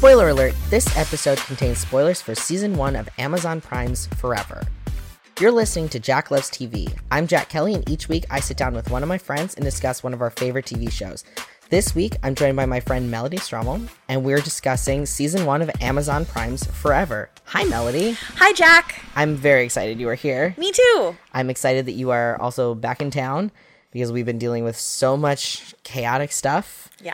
Spoiler alert this episode contains spoilers for season one of Amazon Prime's Forever. You're listening to Jack Loves TV. I'm Jack Kelly, and each week I sit down with one of my friends and discuss one of our favorite TV shows. This week, I'm joined by my friend Melody Strommel, and we're discussing season one of Amazon Prime's Forever. Hi, Melody. Hi, Jack. I'm very excited you are here. Me too. I'm excited that you are also back in town because we've been dealing with so much chaotic stuff Yeah.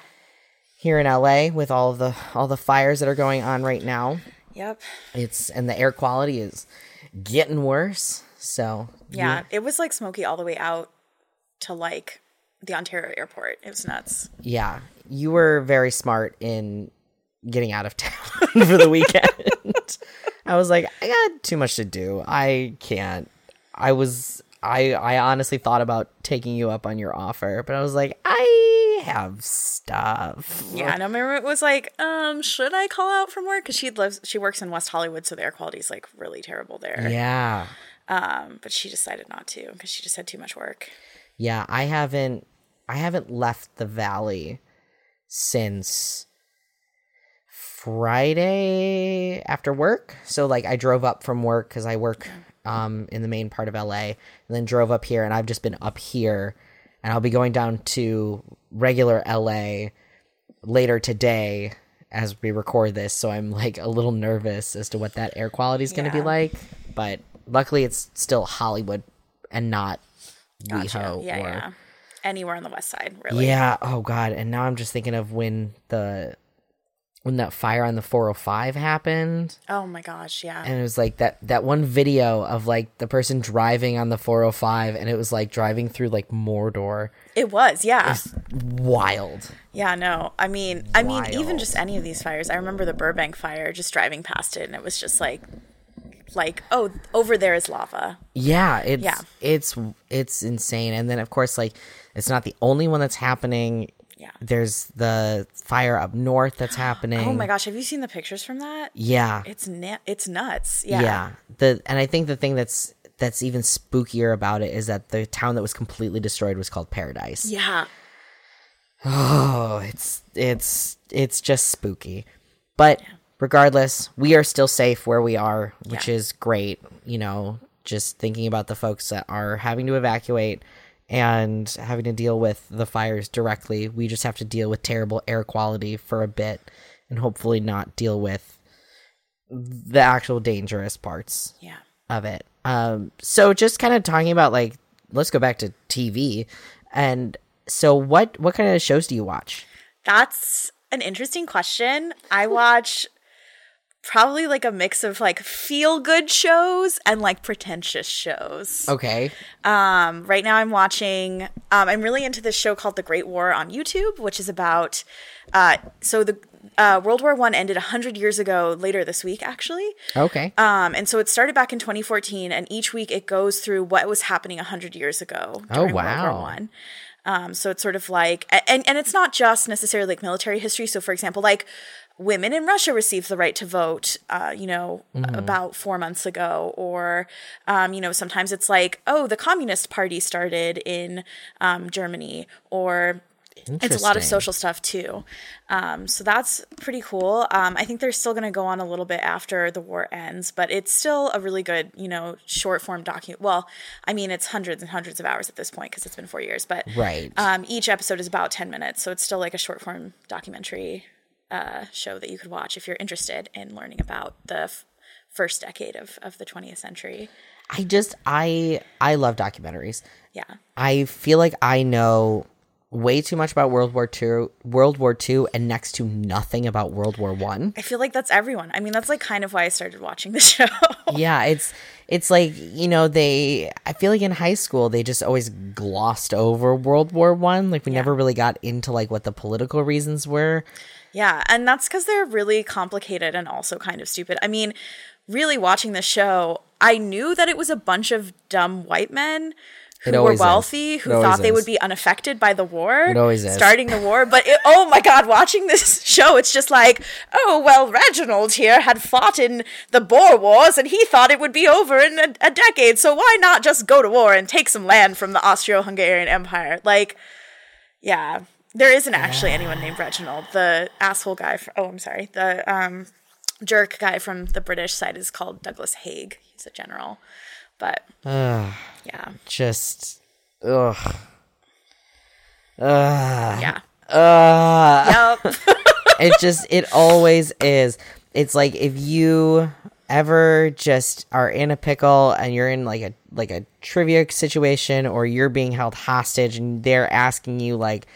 Here in LA with all the all the fires that are going on right now. Yep. It's and the air quality is getting worse. So Yeah. It was like smoky all the way out to like the Ontario airport. It was nuts. yeah, you were very smart in getting out of town for the weekend. I was like, I got too much to do. I can't. I was I I honestly thought about taking you up on your offer, but I was like, I have stuff. Yeah. And I remember it was like, um, should I call out from work? Because she lives, she works in West Hollywood, so the air quality is like really terrible there. Yeah. Um, but she decided not to because she just had too much work. Yeah, I haven't I haven't left the valley since Friday after work. So like I drove up from work cuz I work um in the main part of LA and then drove up here and I've just been up here and I'll be going down to regular LA later today as we record this. So I'm like a little nervous as to what that air quality is going to be like, but luckily it's still Hollywood and not Gotcha. WeHo yeah. or Yeah. Anywhere on the west side, really. yeah. Oh god. And now I'm just thinking of when the when that fire on the 405 happened, Oh my gosh. Yeah. and it was like that that one video of like the person driving on the 405, and it was like driving through like Mordor. it was. Yeah. It was Wild. Yeah, no. I mean, I mean, even just any of these fires. I remember the Burbank fire, just driving past it, and it was just like, like, oh, over there is lava. Yeah. It's Yeah. it's it's insane. And then of course like it's not the only one that's happening. Yeah. There's the fire up north that's happening. Oh my gosh, have you seen the pictures from that? Yeah. It's na- it's nuts. Yeah. yeah the and i think the thing that's that's even spookier about it is that the town that was completely destroyed was called paradise Yeah. oh it's it's it's just spooky but regardless we are still safe where we are which Yeah. is great you know just thinking about the folks that are having to evacuate and having to deal with the fires directly we just have to deal with terrible air quality for a bit and hopefully not deal with the actual dangerous parts Yeah. of it. Um, so just kind of talking about like, let's go back to TV. And so, what what kind of shows do you watch? That's an interesting question. I watch probably like a mix of like feel good shows and like pretentious shows. Okay, Um, right now I'm watching. Um, I'm really into this show called The Great War on YouTube, which is about. Uh, so the uh, World War One ended hundred years ago. Later this week, actually. okay, Um, and so it started back in 2014, and each week it goes through what was happening 100 years ago. Oh, during World. War One. Um, so it's sort of like, and and it's not just necessarily like military history. So for example, like women in Russia received the right to vote, uh, you know, Mm-hmm. about four months ago, or um, you know, sometimes it's like, oh, the Communist Party started in um, Germany, or it's a lot of social stuff too. Um, so that's pretty cool. Um, I think they're still going to go on a little bit after the war ends, but it's still a really good, you know, short form document. Well, I mean, it's hundreds and hundreds of hours at this point because it's been four years, but right. um, each episode is about 10 minutes. So it's still like a short form documentary uh, show that you could watch if you're interested in learning about the f- first decade of, of the 20th century. I just I I love documentaries. Yeah. I feel like I know way too much about World War Two, World War Two, and next to nothing about World War One. I feel like that's everyone. I mean, that's like kind of why I started watching the show. yeah, it's it's like you know they. I feel like in high school they just always glossed over World War One. Like we never really got into like what the political reasons were. Yeah, and that's because they're really complicated and also kind of stupid. I mean, really watching the show, I knew that it was a bunch of dumb white men who were always is. wealthy, who thought they is. would be unaffected by the war. It always is. Starting the war. But it, oh my God, watching this show, it's just like, oh, well, Reginald here had fought in the Boer Wars and he thought it would be over in a, a decade. So why not just go to war and take some land from the Austro Hungarian Empire? Like, yeah. There isn't actually anyone named Reginald. The asshole guy. From, oh, I'm sorry. The um, jerk guy from the British side is called Douglas Haig. He's a general, but yeah, Just ugh. Ugh. yeah. Ugh. Yep. it just it always is it's like if you ever just are in a pickle and you're in like a like a trivia situation or you're being held hostage and they're asking you like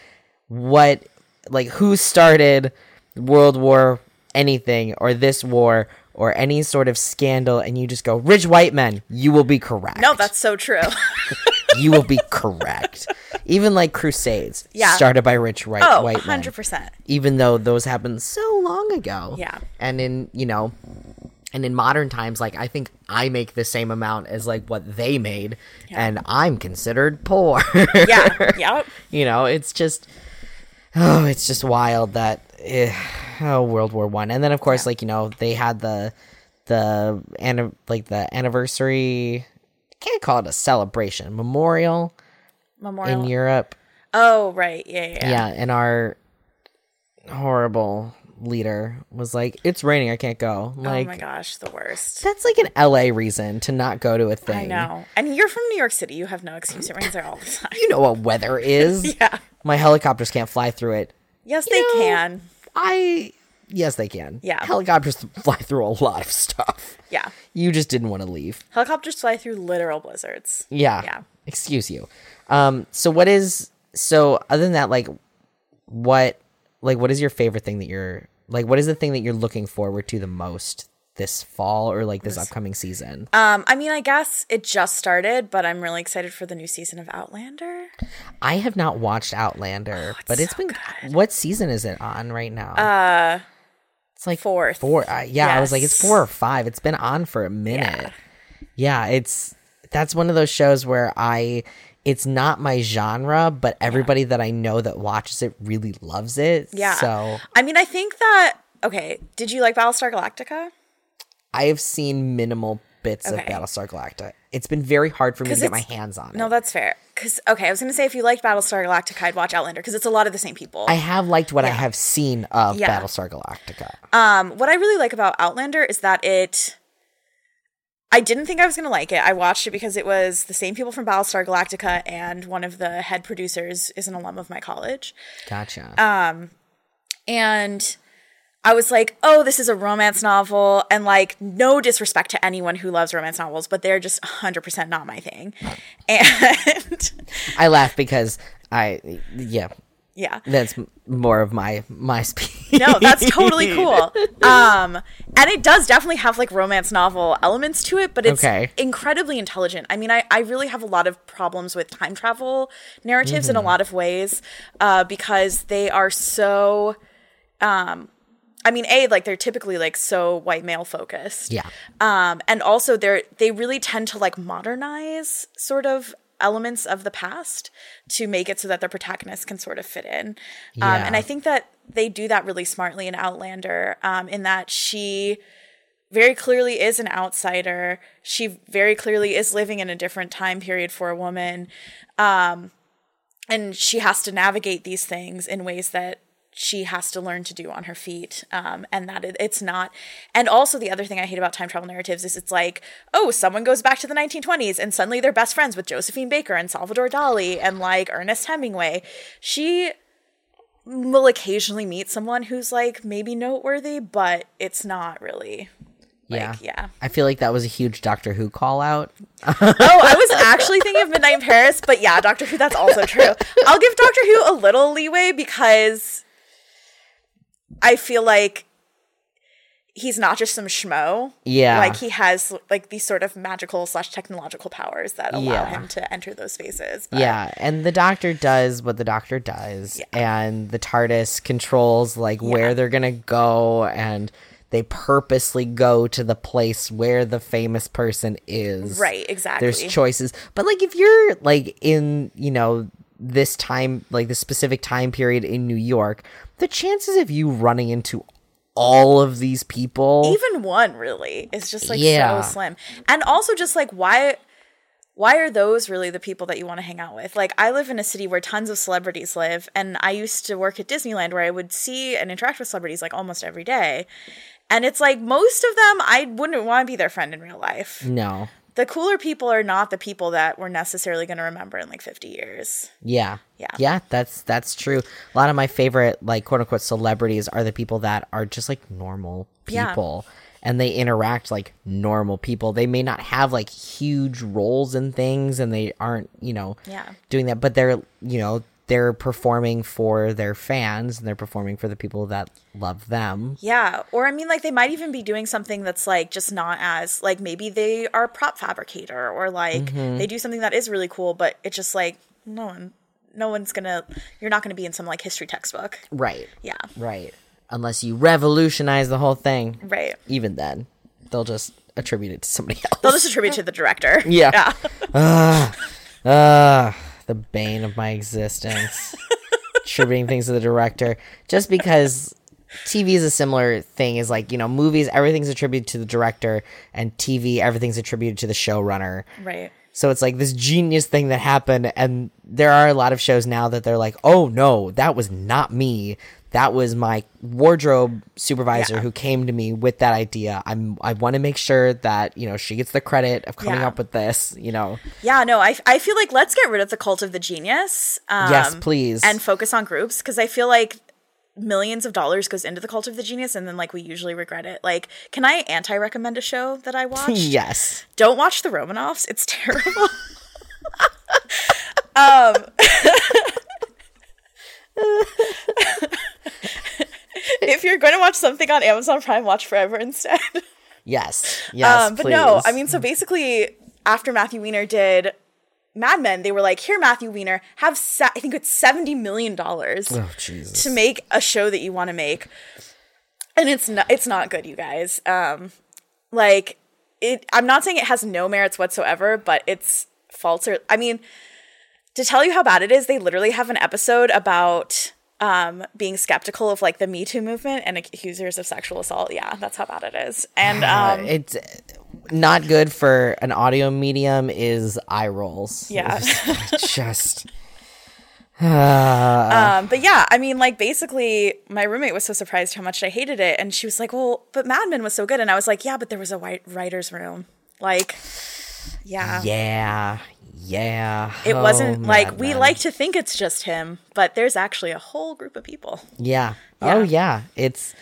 what like who started world war anything or this war or any sort of scandal and you just go rich white men you will be correct no, that's so true. you will be correct even like crusades Yeah. started by rich right, oh, white men 100%. even though those happened so long ago. Yeah. And in, you know, and in modern times, like I think I make the same amount as like what they made, and I'm considered poor. Yeah. Yep. you know, it's just, oh, it's just wild that, eh, oh, World War One, and then of course, like you know, they had the, the, anni- like the anniversary. I can't call it a celebration, memorial Memorial. in Europe. oh, right. Yeah, yeah. Yeah, and our horrible leader was like, "It's raining, I can't go." Like oh my gosh, the worst. that's like an LA reason to not go to a thing. I know. And you're from New York City. You have no excuse. It rains there all the time. You know what weather is. Yeah. My helicopters can't fly through it. Yes, they know, can. I yes, they can. Yeah. Helicopters fly through a lot of stuff. Yeah. You just didn't want to leave. Helicopters fly through literal blizzards. Yeah. Yeah. Excuse you. Um so what is so other than that like what like what is your favorite thing that you're like what is the thing that you're looking forward to the most this fall or like this upcoming season? Um, I mean, I guess it just started, but I'm really excited for the new season of Outlander. I have not watched Outlander, but it's so been what season is it on right now? Uh it's like fourth. Four. Uh, yeah, I was like it's four or five. It's been on for a minute. Yeah. it's that's one of those shows where I it's not my genre, but everybody that I know that watches it really loves it. Yeah. So I mean, I think that. Okay, did you like Battlestar Galactica? I have seen minimal bits of Battlestar Galactica. It's been very hard for me to get my hands on No, it. that's fair. Because okay, I was gonna say if you liked Battlestar Galactica, I'd watch Outlander because it's a lot of the same people. I have liked what I have seen of Yeah. Battlestar Galactica. Um, what I really like about Outlander is that it. I didn't think I was going to like it. I watched it because it was the same people from Battlestar Galactica, and one of the head producers is an alum of my college. Gotcha. Uh, And I was like, oh, this is a romance novel. And like, no disrespect to anyone who loves romance novels, but they're just 100% not my thing. And I laugh because I yeah, yeah. that's more of my my speed. No, that's totally cool. Um, and it does definitely have like romance novel elements to it, but it's Okay. incredibly intelligent. I mean, I, I really have a lot of problems with time travel narratives in a lot of ways uh, because they are so. Um, I mean, a like they're typically like so white male focused. Yeah. Um, and also they're they really tend to like modernize sort of elements of the past to make it so that the protagonist can sort of fit in. Um, and I think that they do that really smartly in Outlander, um, in that she very clearly is an outsider. She very clearly is living in a different time period for a woman. Um, and she has to navigate these things in ways that she has to learn to do on her feet um, and that it, it's not and also the other thing i hate about time travel narratives is it's like oh someone goes back to the 1920s and suddenly they're best friends with josephine baker and salvador dali and like ernest hemingway she will occasionally meet someone who's like maybe noteworthy but it's not really like yeah. yeah I feel like that was a huge Doctor Who call out. oh, I was actually thinking of Midnight in Paris, but yeah, Doctor Who, that's also true. I'll give Doctor Who a little leeway because I feel like he's not just some schmo. Yeah. Like he has like these sort of magical slash technological powers that allow Yeah. him to enter those spaces. But Yeah, and the doctor does what the doctor does, and the TARDIS controls like where they're gonna go, and they purposely go to the place where the famous person is. Right, exactly. There's choices, but like if you're like in you know this time, like the specific time period in New York, the chances of you running into all of these people, even one really is just like Yeah. so slim and also just like why why are those really the people that you want to hang out with? Like, I live in a city where tons of celebrities live, and I used to work at Disneyland where I would see and interact with celebrities like almost every day. And it's like most of them, I wouldn't want to be their friend in real life. No. The cooler people are not the people that we're necessarily going to remember in like 50 years. Yeah. Yeah. Yeah, that's that's true. A lot of my favorite like quote unquote celebrities are the people that are just like normal Yeah. people and they interact like normal people. They may not have like huge roles and things and they aren't, you know, Yeah. doing that, but they're, you know, they're performing for their fans and they're performing for the people that love them. Yeah. Or I mean, like, they might even be doing something that's like just not as, like, maybe they are a prop fabricator or like Mm-hmm. they do something that is really cool, but it's just like, no one, no one's gonna, you're not gonna be in some like history textbook. Right. Yeah. Right. Unless you revolutionize the whole thing. Right. Even then, they'll just attribute it to somebody else. They'll just attribute to the director. Yeah. Yeah. Ah, the bane of my existence. Attributing things to the director. Just because TV is a similar thing Is like, you know, movies, everything's attributed to the director, and TV, everything's attributed to the showrunner. right. So it's like this genius thing that happened, and there are a lot of shows now that they're like, oh no, that was not me. That was my wardrobe supervisor Yeah. who came to me with that idea. I'm I want to make sure that you know she gets the credit of coming Yeah. up with this. You know, Yeah, no, I, I feel like let's get rid of the cult of the genius. Um, Yes, please. And focus on groups because I feel like millions of dollars goes into the cult of the genius and then like we usually regret it. Like, can I anti recommend a show that I watched? yes, Don't watch the Romanovs. It's terrible. um, if you're going to watch something on Amazon Prime, watch Forever instead. yes, yes. um, but no. I mean, so basically, after Matthew Weiner did Mad Men, they were like, "Here, Matthew Weiner, have se- I think it's seventy million dollars oh to make a show that you want to make," and it's not it's not good, you guys. Um, like it, I'm not saying it has no merits whatsoever, but it's false. Or I mean, to tell you how bad it is, they literally have an episode about um, being skeptical of like the Me Too movement and accusers of sexual assault. Yeah, that's how bad it is. And um, it's not good for an audio medium. Is eye rolls? Yeah. It's just Um, but yeah, I mean, like basically, my roommate was so surprised how much I hated it, and she was like, "Well, but Mad Men was so good," and I was like, "Yeah, but there was a white writers' room, like, yeah, yeah, yeah. it Oh, wasn't like Mad we Men. like to think it's just him, but there's actually a whole group of people." Yeah. Yeah. Oh yeah. It's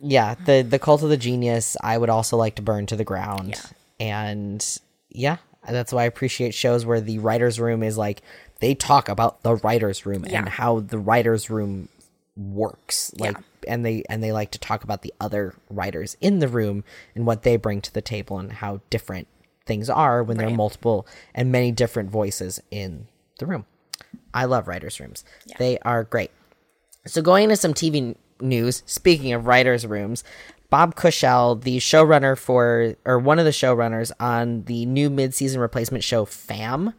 yeah, the the cult of the genius I would also like to burn to the ground. Yeah. And yeah, that's why I appreciate shows where the writers room is like they talk about the writers room and how the writers room works. Like Yeah. and they and they like to talk about the other writers in the room and what they bring to the table and how different things are when there are multiple and many different voices in the room. I love writers rooms. They are great. So going into some TV news, speaking of writers' rooms, Bob Kushell, the showrunner for or one of the showrunners on the new mid-season replacement show Fam,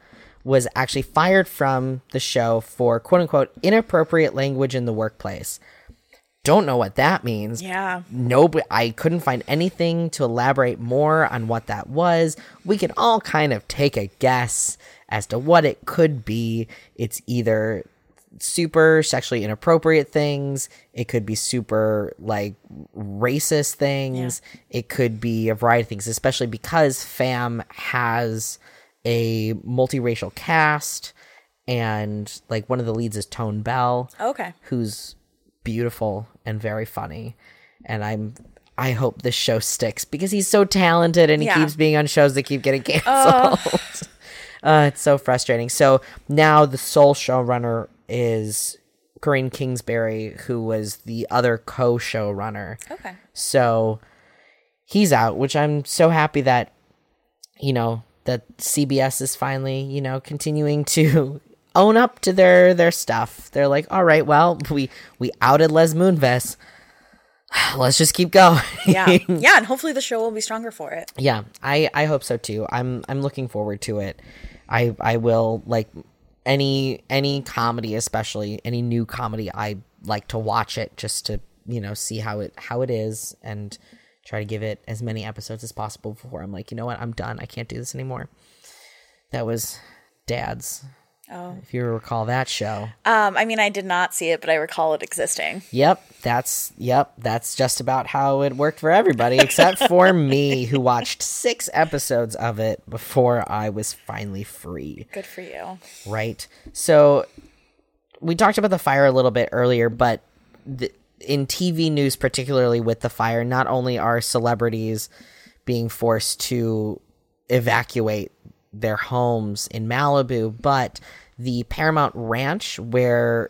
was actually fired from the show for quote unquote inappropriate language in the workplace. Don't know what that means. Yeah, No, but I couldn't find anything to elaborate more on what that was. We can all kind of take a guess as to what it could be. It's either super sexually inappropriate things, it could be super like racist things, it could be a variety of things, especially because FAM has a multiracial cast and like one of the leads is Tone Bell okay, who's beautiful and very funny. And i'm i hope this show sticks because he's so talented and he Yeah. keeps being on shows that keep getting canceled. Uh, it's so frustrating. So now the sole showrunner is corinne kingsbury who was the other co-showrunner. Okay, so he's out, which I'm so happy that, you know, that CBS is finally, you know, continuing to own up to their their stuff. They're like, all right, well, we we outed Les Moonves. Let's just keep going. yeah, yeah, and hopefully the show will be stronger for it. yeah, I I hope so too. I'm I'm looking forward to it. I I will like any any comedy, especially any new comedy. I like to watch it just to you know see how it how it is and try to give it as many episodes as possible before I'm like you know what I'm done. I can't do this anymore. That was Dad's. Oh. If you recall that show. Um, I mean, I did not see it, but I recall it existing. Yep, that's yep, that's just about how it worked for everybody except for me who watched 6 episodes of it before I was finally free. Good for you. right? So we talked about the fire a little bit earlier, but the, in TV news, particularly with the fire, not only are celebrities being forced to evacuate their homes in Malibu, but the Paramount Ranch, where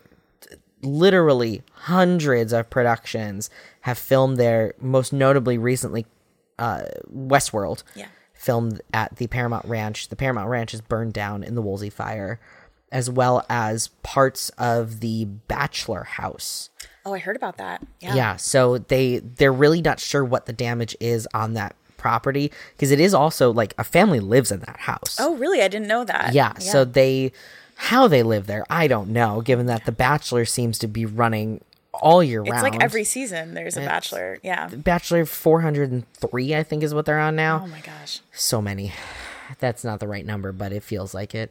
literally hundreds of productions have filmed there, most notably recently uh, Westworld Yeah. filmed at the Paramount Ranch. The Paramount Ranch is burned down in the Woolsey fire, as well as parts of the Bachelor house. Oh, I heard about that. Yeah. Yeah, so they they're really not sure what the damage is on that property because it is also like a family lives in that house. Oh, really? I didn't know that. yeah, so they how they live there, I don't know, given that the Bachelor seems to be running all year it's round. It's like every season there's a bachelor. Yeah. Bachelor 403 I think is what they're on now. Oh my gosh. so many. That's not the right number, but it feels like it.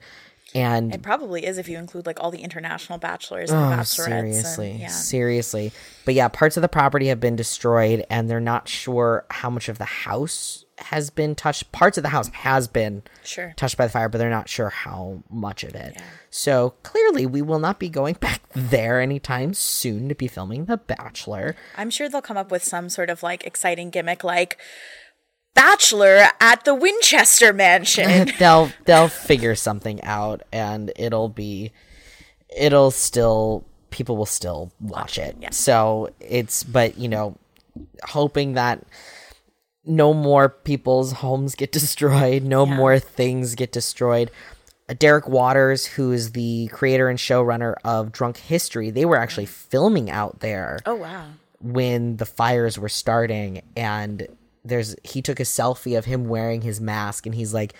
And It probably is if you include like all the international bachelors and oh, bachelorettes. seriously, And, yeah. seriously. But yeah, parts of the property have been destroyed, and they're not sure how much of the house has been touched. Parts of the house has been Sure. touched by the fire, but they're not sure how much of it. So clearly, we will not be going back there anytime soon to be filming The Bachelor. I'm sure they'll come up with some sort of like exciting gimmick like Bachelor at the Winchester Mansion. they'll they'll figure something out and it'll be it'll still people will still watch it. yeah. So it's but you know hoping that no more people's homes get destroyed, no more things get destroyed. Uh, Derek Waters, who is the creator and showrunner of Drunk History, they were actually filming out there oh wow. when the fires were starting and there's he took a selfie of him wearing his mask and he's like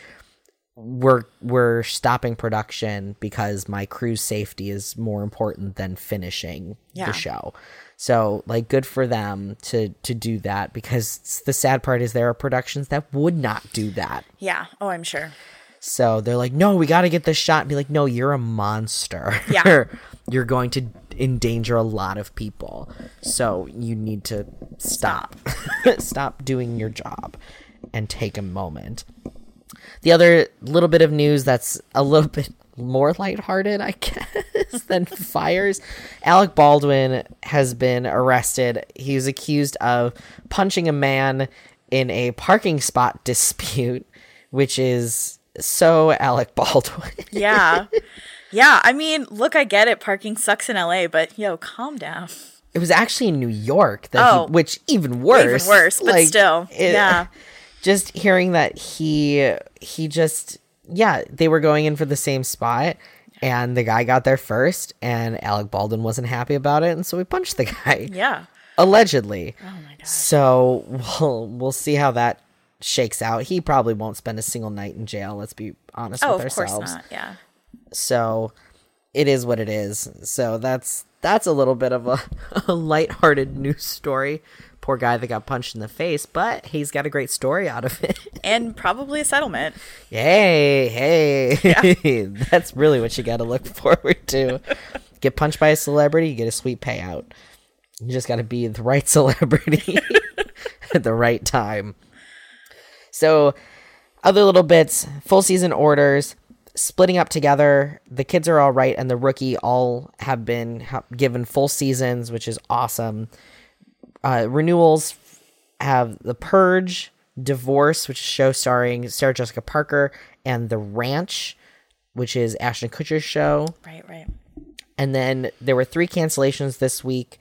we're we're stopping production because my crew's safety is more important than finishing Yeah. the show. So like good for them to to do that because the sad part is there are productions that would not do that. Yeah. Oh, I'm sure. So they're like, no, we got to get this shot. And be like, no, you're a monster. Yeah. you're going to endanger a lot of people. So you need to stop. stop doing your job and take a moment. The other little bit of news that's a little bit more lighthearted, I guess, than fires. Alec Baldwin has been arrested. He was accused of punching a man in a parking spot dispute, which is so Alec Baldwin. Yeah. yeah. I mean, look, I get it. Parking sucks in LA, but yo, calm down. It was actually in New York, that Oh. he, which even worse. Even worse, but still, yeah. Just hearing that he he just yeah they were going in for the same spot, and the guy got there first, and Alec Baldwin wasn't happy about it, and so he punched the guy Yeah. allegedly. Oh my god. So we'll we'll see how that shakes out. He probably won't spend a single night in jail. Let's be honest Oh, with of course ourselves. not. Yeah. So it is what it is. So that's that's a little bit of a, a lighthearted news story. Poor guy that got punched in the face, but he's got a great story out of it. And probably a settlement. hey, hey. that's really what you got to look forward to. Get punched by a celebrity, you get a sweet payout. You just got to be the right celebrity at the right time. So, other little bits, full season orders, splitting up together. The kids are all right, and the rookie all have been ha- given full seasons, which is awesome. Uh, renewals have The Purge, Divorce, which is a show starring Sarah Jessica Parker, and The Ranch, which is Ashton Kutcher's show. Right, right. And then there were three cancellations this week.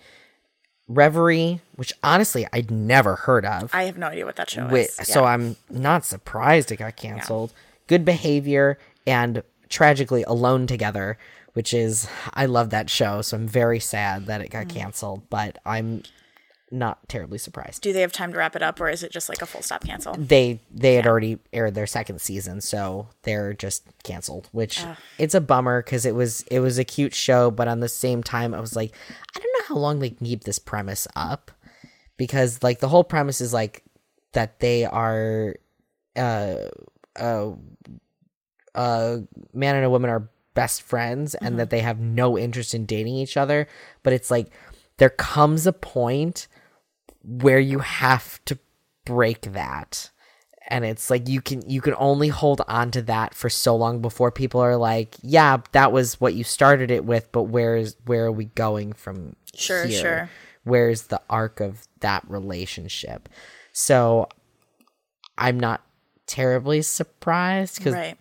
Reverie, which honestly I'd never heard of. I have no idea what that show Wait, is. So I'm not surprised it got canceled. Good behavior and tragically Alone Together, which is I love that show, so I'm very sad that it got Mm. canceled, but I'm not terribly surprised. Do they have time to wrap it up, or is it just like a full stop cancel? They they had already aired their second season, so they're just canceled, which it's a bummer because it was it was a cute show, but on the same time I was like, I don't know how long they can keep this premise up because like the whole premise is like that they are uh uh a man and a woman are best friends and that they have no interest in dating each other, but it's like there comes a point where you have to break that. And it's like you can you can only hold on to that for so long before people are like, yeah, that was what you started it with, but where is where are we going from Sure, here? sure. Where's the arc of that relationship? So I'm not terribly surprised because Right.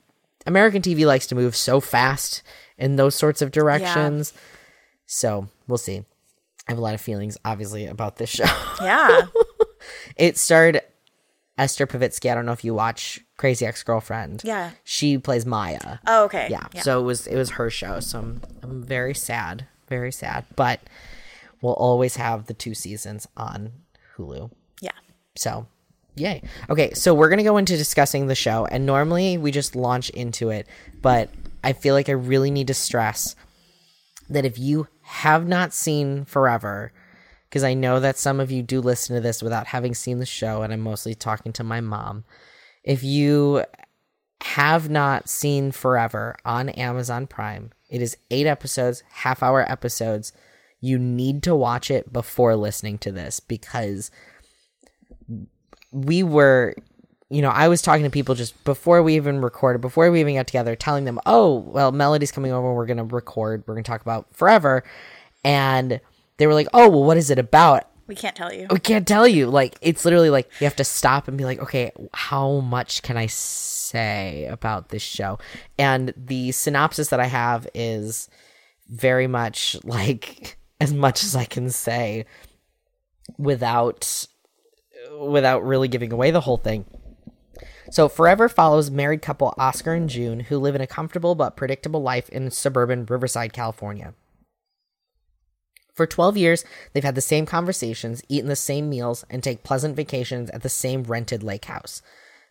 American TV likes to move so fast in those sorts of directions. So we'll see. I have a lot of feelings, obviously, about this show. Yeah. it starred Esther Povitsky. I don't know if you watch Crazy Ex Girlfriend. Yeah. she plays Maya. Oh, okay. Yeah. So it was it was her show. So I'm I'm very sad, very sad. But we'll always have the two seasons on Hulu. yeah. So, yay. Okay, so we're going to go into discussing the show, and normally we just launch into it, but I feel like I really need to stress that if you have not seen Forever, because I know that some of you do listen to this without having seen the show, and I'm mostly talking to my mom. If you have not seen Forever on Amazon Prime, it is eight episodes, half hour episodes. You need to watch it before listening to this because we were you know i was talking to people just before we even recorded before we even got together telling them oh well melody's coming over. We're gonna record. We're gonna talk about forever. And they were like oh well what is it about? We can't tell you. we can't tell you. Like it's literally like you have to stop and be like okay how much can i say about this show? And the synopsis that i have is very much like as much as i can say without without really giving away the whole thing so forever follows married couple oscar and june who live in a comfortable but predictable life in suburban riverside california for 12 years, they've had the same conversations, eaten the same meals, and take pleasant vacations at the same rented lake house.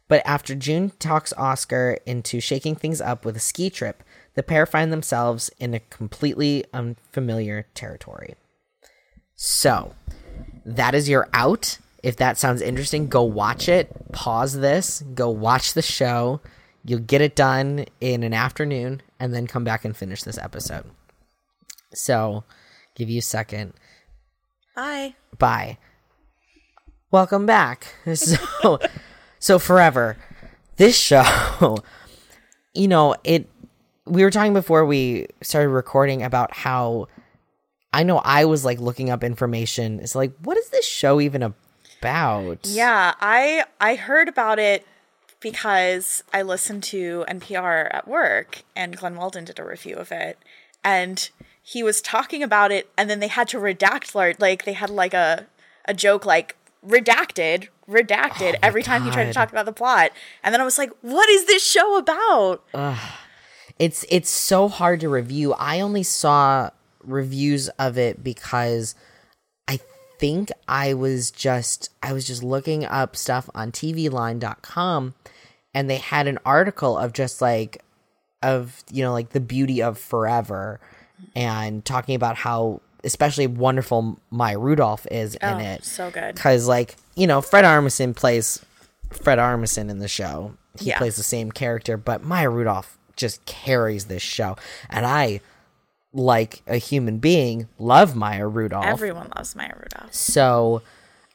But after June talks Oscar into shaking things up with a ski trip, the pair find themselves in a completely unfamiliar territory. So, that is your out. If that sounds interesting, go watch it. Pause this, go watch the show. You'll get it done in an afternoon, and then come back and finish this episode. So, give you a second. Bye. Bye. Welcome back. So, so forever. This show, you know, it. We were talking before we started recording about how I know I was like looking up information. It's like, what is this show even about? Yeah, I I heard about it because I listened to NPR at work and Glen Weldon did a review of it. And he was talking about it and then they had to redact like like they had like a a joke like redacted redacted oh every time he tried to talk about the plot. And then I was like what is this show about? It's it's so hard to review. I only saw reviews of it because think I was just I was just looking up stuff on tvline.com and they had an article of just like of you know like the beauty of forever and talking about how especially wonderful Maya Rudolph is in oh, it. so good. Because like you know fred armisen plays fred armisen in the show. He Yeah. plays the same character but maya rudolph just carries this show. And i like a human being love maya rudolph. Everyone loves Maya Rudolph. So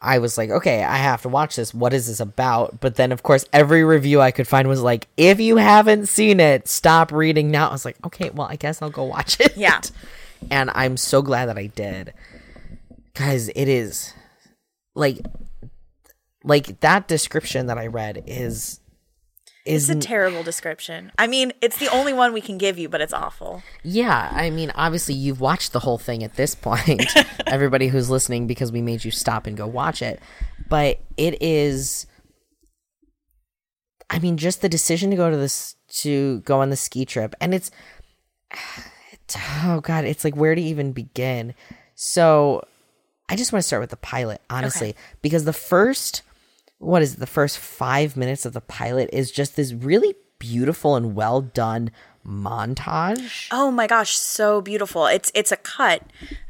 i was like okay i have to watch this. What is this about? But then of course every review i could find was like if you haven't seen it stop reading now. I was like okay well i guess i'll go watch it. Yeah. and i'm so glad that i did. Because it is like like that description that i read is is it's a terrible description. I mean it's the only one we can give you but it's awful. Yeah i mean obviously you've watched the whole thing at this point. Everybody who's listening because we made you stop and go watch it. But it is i mean just the decision to go to this to go on the ski trip. And it's oh god it's like where to even begin? So i just want to start with the pilot honestly. Because the first what is it, the first five minutes of the pilot is just this really beautiful and well done montage Oh my gosh, so beautiful. It's it's a cut.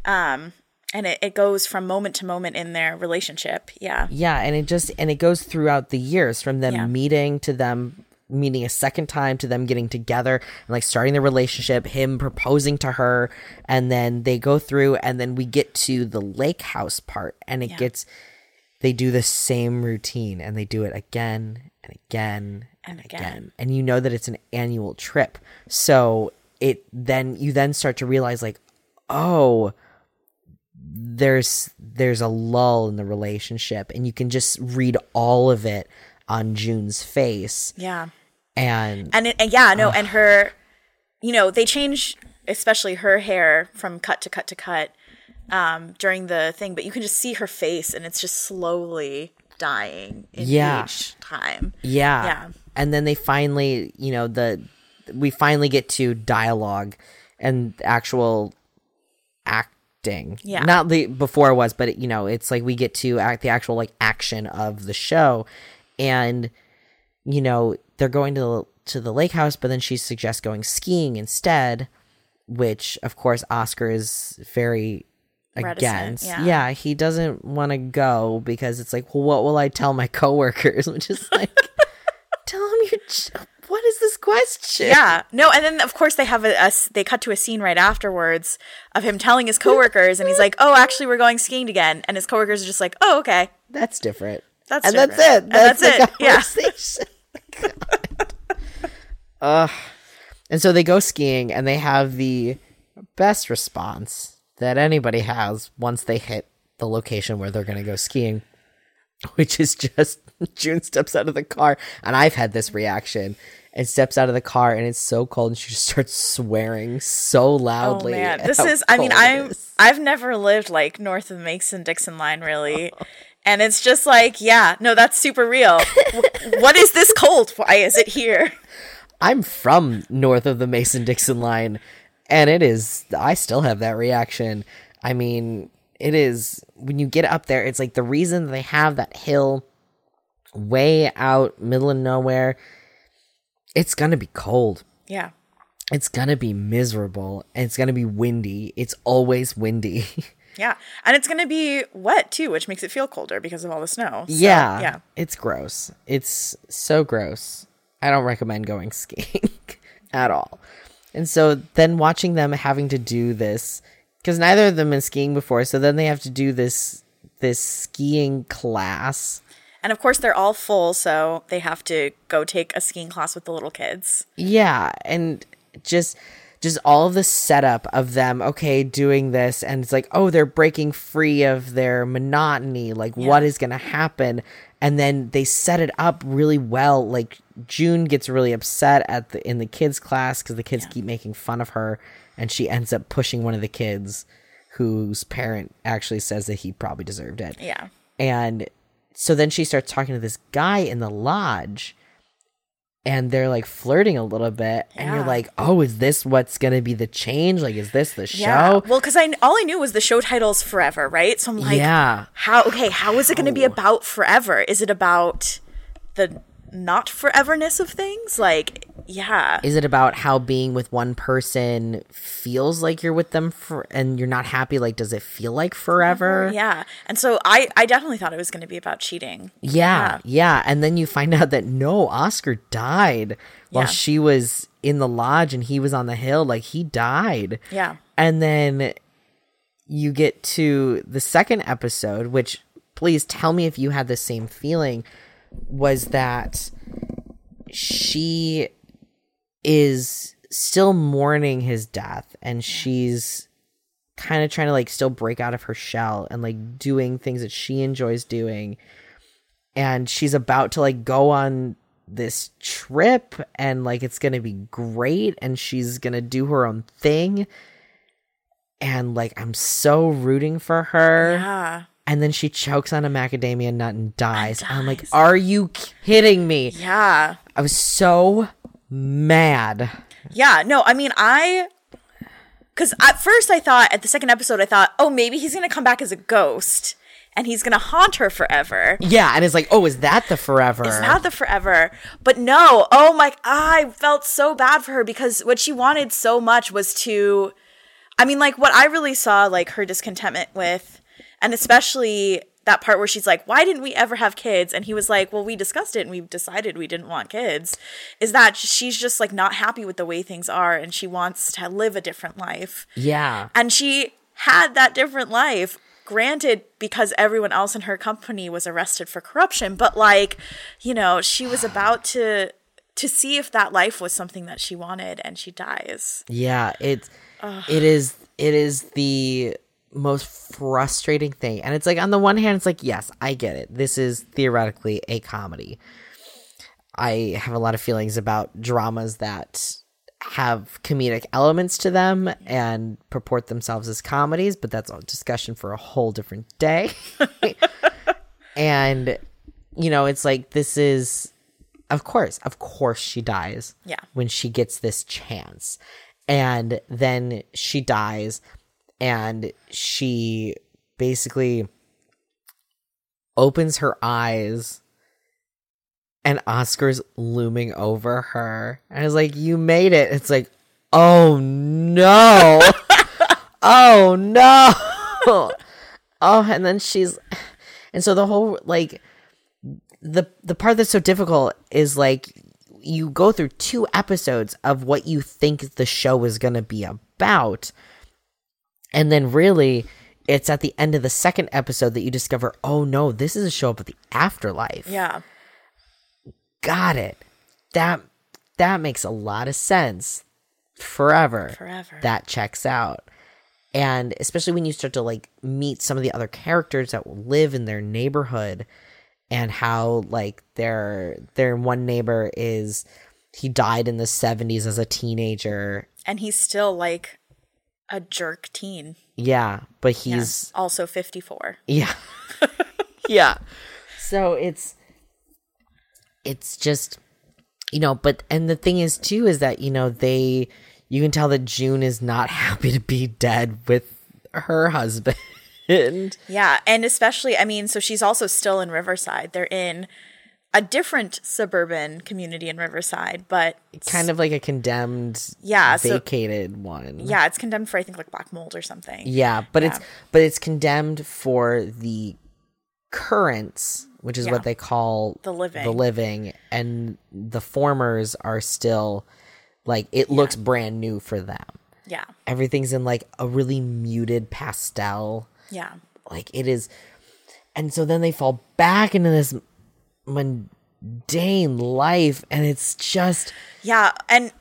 Um and it, it goes from moment to moment in their relationship. Yeah. yeah and it just and it goes throughout the years from them Yeah. meeting to them meeting a second time to them getting together and like starting the relationship, him proposing to her, and then they go through and then we get to the lake house part and it Yeah. gets they do the same routine and they do it again and again and, again. again. And you know that it's an annual trip. So it then you then start to realize like, oh, there's there's a lull in the relationship and you can just read all of it on June's face Yeah. and And, it, and yeah, no, and her, you know, they change, especially her hair from cut to cut to cut um, during the thing, but you can just see her face and it's just slowly dying in Yeah. each time. Yeah. Yeah. And then they finally, you know, the we finally get to dialogue and actual acting. Yeah. Not the before it was, but you know, it's like we get to act the actual like action of the show and you know, they're going to the, to the lake house, but then she suggests going skiing instead, which of course Oscar is very against. yeah. yeah, he doesn't want to go because it's like, well, what will I tell my coworkers? Which is like, tell them you're. j- What is this question? Yeah, no, and then of course they have a, a they cut to a scene right afterwards of him telling his coworkers, and he's like, "Oh, actually, we're going skiing again," and his coworkers are just like, "Oh, okay." that's different. That's and that's different. it. And That's, that's the it. Yeah. Ugh. And so they go skiing, and they have the best response that anybody has once they hit the location where they're going to go skiing, which is just June steps out of the car, and I've had this reaction. And steps out of the car, and it's so cold, and she just starts swearing so loudly. Oh man, this is. I mean, I'm. I've never lived like north of the Mason Dixon line, really. And it's just like, yeah, no, that's super real. What is this cold? Why is it here? I'm from north of the Mason Dixon line, and it is. I still have that reaction. I mean, it is when you get up there. It's like the reason they have that hill way out middle of nowhere. It's gonna be cold. Yeah. It's gonna be miserable. And it's gonna be windy. It's always windy. Yeah. And it's going to be wet too, which makes it feel colder because of all the snow. So, yeah, Yeah. It's gross. It's so gross. I don't recommend going skiing at all. And so then watching them having to do this because neither of them been skiing before, so then they have to do this this skiing class. And of course, they're all full, so they have to go take a skiing class with the little kids. Yeah, and just just all of the setup of them okay doing this and it's like oh they're breaking free of their monotony like what is going to happen and then they set it up really well. Like June gets really upset at the in the kids class cuz the kids keep making fun of her and she ends up pushing one of the kids whose parent actually says that he probably deserved it. Yeah. and so then she starts talking to this guy in the lodge and they're like flirting a little bit and you're like oh is this what's gonna be the change like is this the Yeah. show Well, because I all I knew was the show title's Forever, right? So I'm like, yeah how? Okay, how is it to be about forever? Is it about the not foreverness of things? Like, yeah. is it about how being with one person feels like you're with them for and you're not happy like does it feel like forever mm-hmm, Yeah. And so I, I definitely thought it was going to be about cheating. Yeah, yeah, and then you find out that no, Oscar died while Yeah. she was in the lodge and he was on the hill. Like he died. Yeah. and then you get to the second episode, which please tell me if you had the same feeling. Was that she is still mourning his death and she's kind of trying to like still break out of her shell and like doing things that she enjoys doing and she's about to like go on this trip and like it's gonna be great and she's gonna do her own thing and like i'm so rooting for her Yeah. and then she chokes on a macadamia nut and dies. And I'm like, are you kidding me? Yeah. I was so mad. Yeah, no, I mean, I. Because at first I thought, at the second episode, I thought, oh, maybe he's going to come back as a ghost and he's going to haunt her forever. Yeah, and it's like, oh, is that the forever? Is that the forever? But no, oh my, I felt so bad for her because what she wanted so much was to. I mean, like, what I really saw, like, her discontentment with, and especially that part where she's like, "Why didn't we ever have kids?" And he was like, "Well, we discussed it and we decided we didn't want kids." Is that she's just like not happy with the way things are and she wants to live a different life. Yeah. And she had that different life. Granted, because everyone else in her company was arrested for corruption, but like, you know, she was about to to see if that life was something that she wanted and she dies. Yeah, it's it is it is the most frustrating thing. And it's like on the one hand it's like yes, I get it. This is theoretically a comedy. I have a lot of feelings about dramas that have comedic elements to them and purport themselves as comedies, but that's a discussion for a whole different day. and you know, it's like this is of course, of course she dies. Yeah. When she gets this chance. And then she dies and she basically opens her eyes and Oscar's looming over her. And it's like, you made it. It's like, oh no. oh no. oh, and then she's and so the whole like the the part that's so difficult is like you go through two episodes of what you think the show is going to be about and then really it's at the end of the second episode that you discover oh no this is a show about the afterlife. Yeah. got it. That that makes a lot of sense. Forever Forever. that checks out. And especially when you start to like meet some of the other characters that live in their neighborhood and how like their their one neighbor is he died in the 70s as a teenager. And he's still like a jerk teen. yeah but Yeah. he's also 54. Yeah. yeah. So it's it's just you know, but and the thing is too is that, you know, they you can tell that June is not happy to be dead with her husband. Yeah, and especially, I mean, so she's also still in Riverside. They're in a different suburban community in Riverside, but it's kind of like a condemned Yeah, so- vacated one. yeah, it's condemned for I think like black mold or something. Yeah, but it's but it's condemned for the currents, which is Yeah. what they call The living. The living, and the formers are still like it looks brand new for them. Yeah. Everything's in like a really muted pastel. Yeah. Like it is, and so then they fall back into this mundane life, and it's just Yeah, and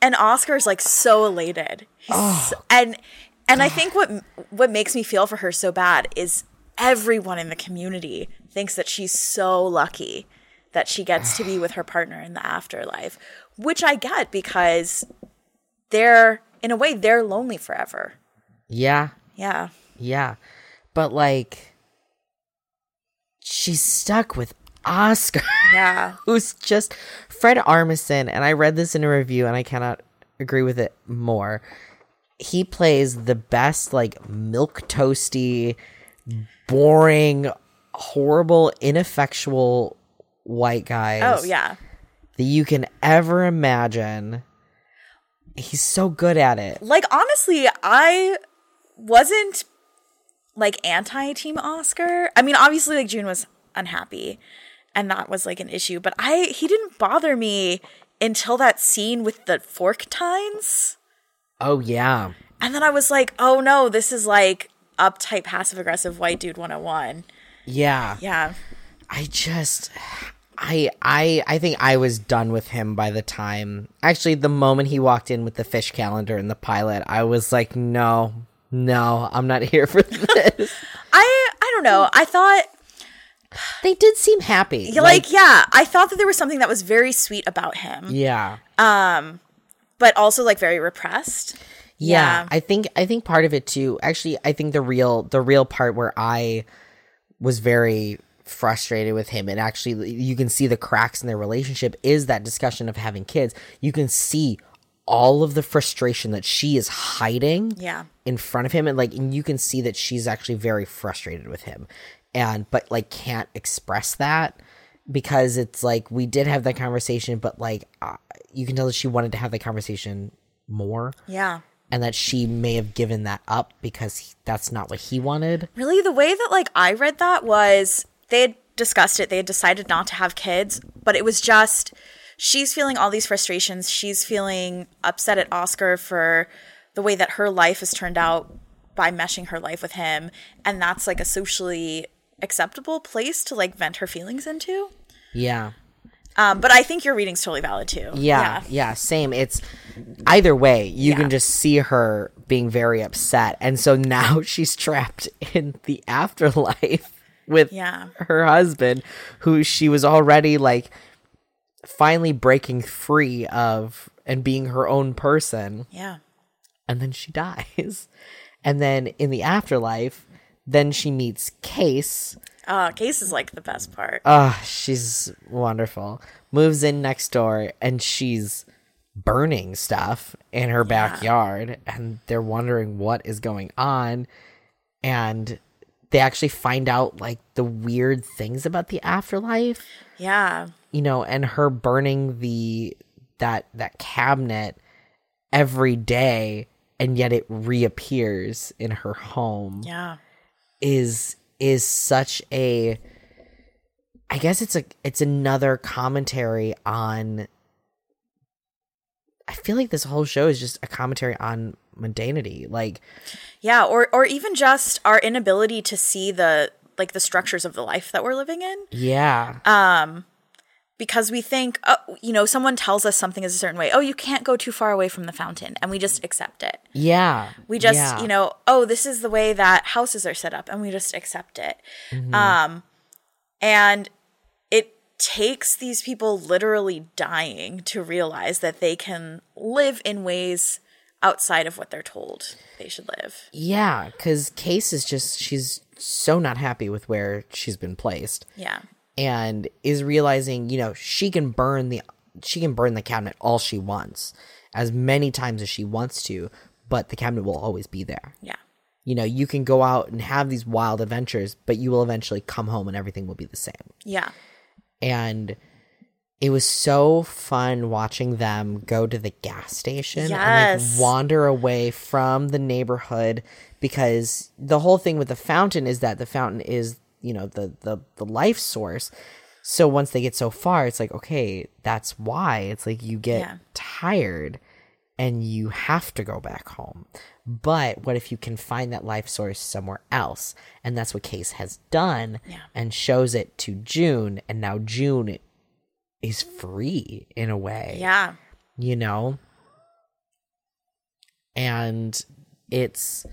and Oscar's like so elated. Oh, so- and and I think what what makes me feel for her so bad is everyone in the community thinks that she's so lucky that she gets to be with her partner in the afterlife, which I get because they're in a way they're lonely forever. yeah, Yeah. Yeah. But like she's stuck with Oscar, Yeah. who's just Fred Armisen, and I read this in a review and I cannot agree with it more. He plays the best like milk toasty, boring, horrible, ineffectual white guys Oh, yeah. that you can ever imagine. He's so good at it. Like honestly, I wasn't like anti team Oscar. I mean, obviously like June was unhappy and that was like an issue, but I he didn't bother me until that scene with the fork tines. Oh yeah. And then I was like, "Oh no, this is like uptight passive aggressive white dude 101." Yeah. Yeah. I just I I I think I was done with him by the time actually the moment he walked in with the fish calendar and the pilot, I was like, no, no, I'm not here for this. I I don't know. I thought they did seem happy. like, yeah, I thought that there was something that was very sweet about him, yeah. Um, but also like very repressed. yeah. Yeah. I think I think part of it too. Actually, I think the real the real part where I was very frustrated with him and actually you can see the cracks in their relationship is that discussion of having kids. You can see all of the frustration that she is hiding Yeah. in front of him and like and you can see that she's actually very frustrated with him and but like can't express that because it's like we did have that conversation but like uh, you can tell that she wanted to have that conversation more Yeah. and that she may have given that up because he, that's not what he wanted. Really, the way that like I read that was they had discussed it. They had decided not to have kids, but it was just she's feeling all these frustrations. She's feeling upset at Oscar for the way that her life has turned out by meshing her life with him, and that's like a socially acceptable place to like vent her feelings into. Yeah. Um, but I think your reading's totally valid too. Yeah, yeah, same. It's either way, you Yeah. can just see her being very upset. And so now she's trapped in the afterlife with Yeah. her husband, who she was already like finally breaking free of and being her own person. Yeah. And then she dies. And then in the afterlife, then she meets Kase. Uh, Kase is like the best part. Ah, she's wonderful. Moves in next door and she's burning stuff in her backyard and they're wondering what is going on and they actually find out like the weird things about the afterlife, yeah. you know, and her burning the that that cabinet every day and yet it reappears in her home Yeah. Is is such a I guess it's a it's another commentary on I feel like this whole show is just a commentary on mundanity. Like Yeah, or or even just our inability to see the like the structures of the life that we're living in yeah. Um, because we think oh, you know someone tells us something is a certain way. Oh, you can't go too far away from the fountain and we just accept it. yeah. We just, yeah. you know, oh, this is the way that houses are set up and we just accept it. Mm-hmm. Um and it takes these people literally dying to realize that they can live in ways outside of what they're told they should live. Yeah, cuz Kase is just she's so not happy with where she's been placed Yeah. And is realizing, you know, she can burn the she can burn the cabinet all she wants as many times as she wants to, but the cabinet will always be there. Yeah. you know, you can go out and have these wild adventures, but you will eventually come home and everything will be the same. Yeah. And it was so fun watching them go to the gas station and like wander away from the neighborhood because the whole thing with the fountain is that the fountain is, you know, the the the life source. So once they get so far, it's like, okay, that's why. It's like you get Yeah. tired and you have to go back home. But what if you can find that life source somewhere else? And that's what Kase has done Yeah. and shows it to June. And now June is free in a way, Yeah. you know? And it's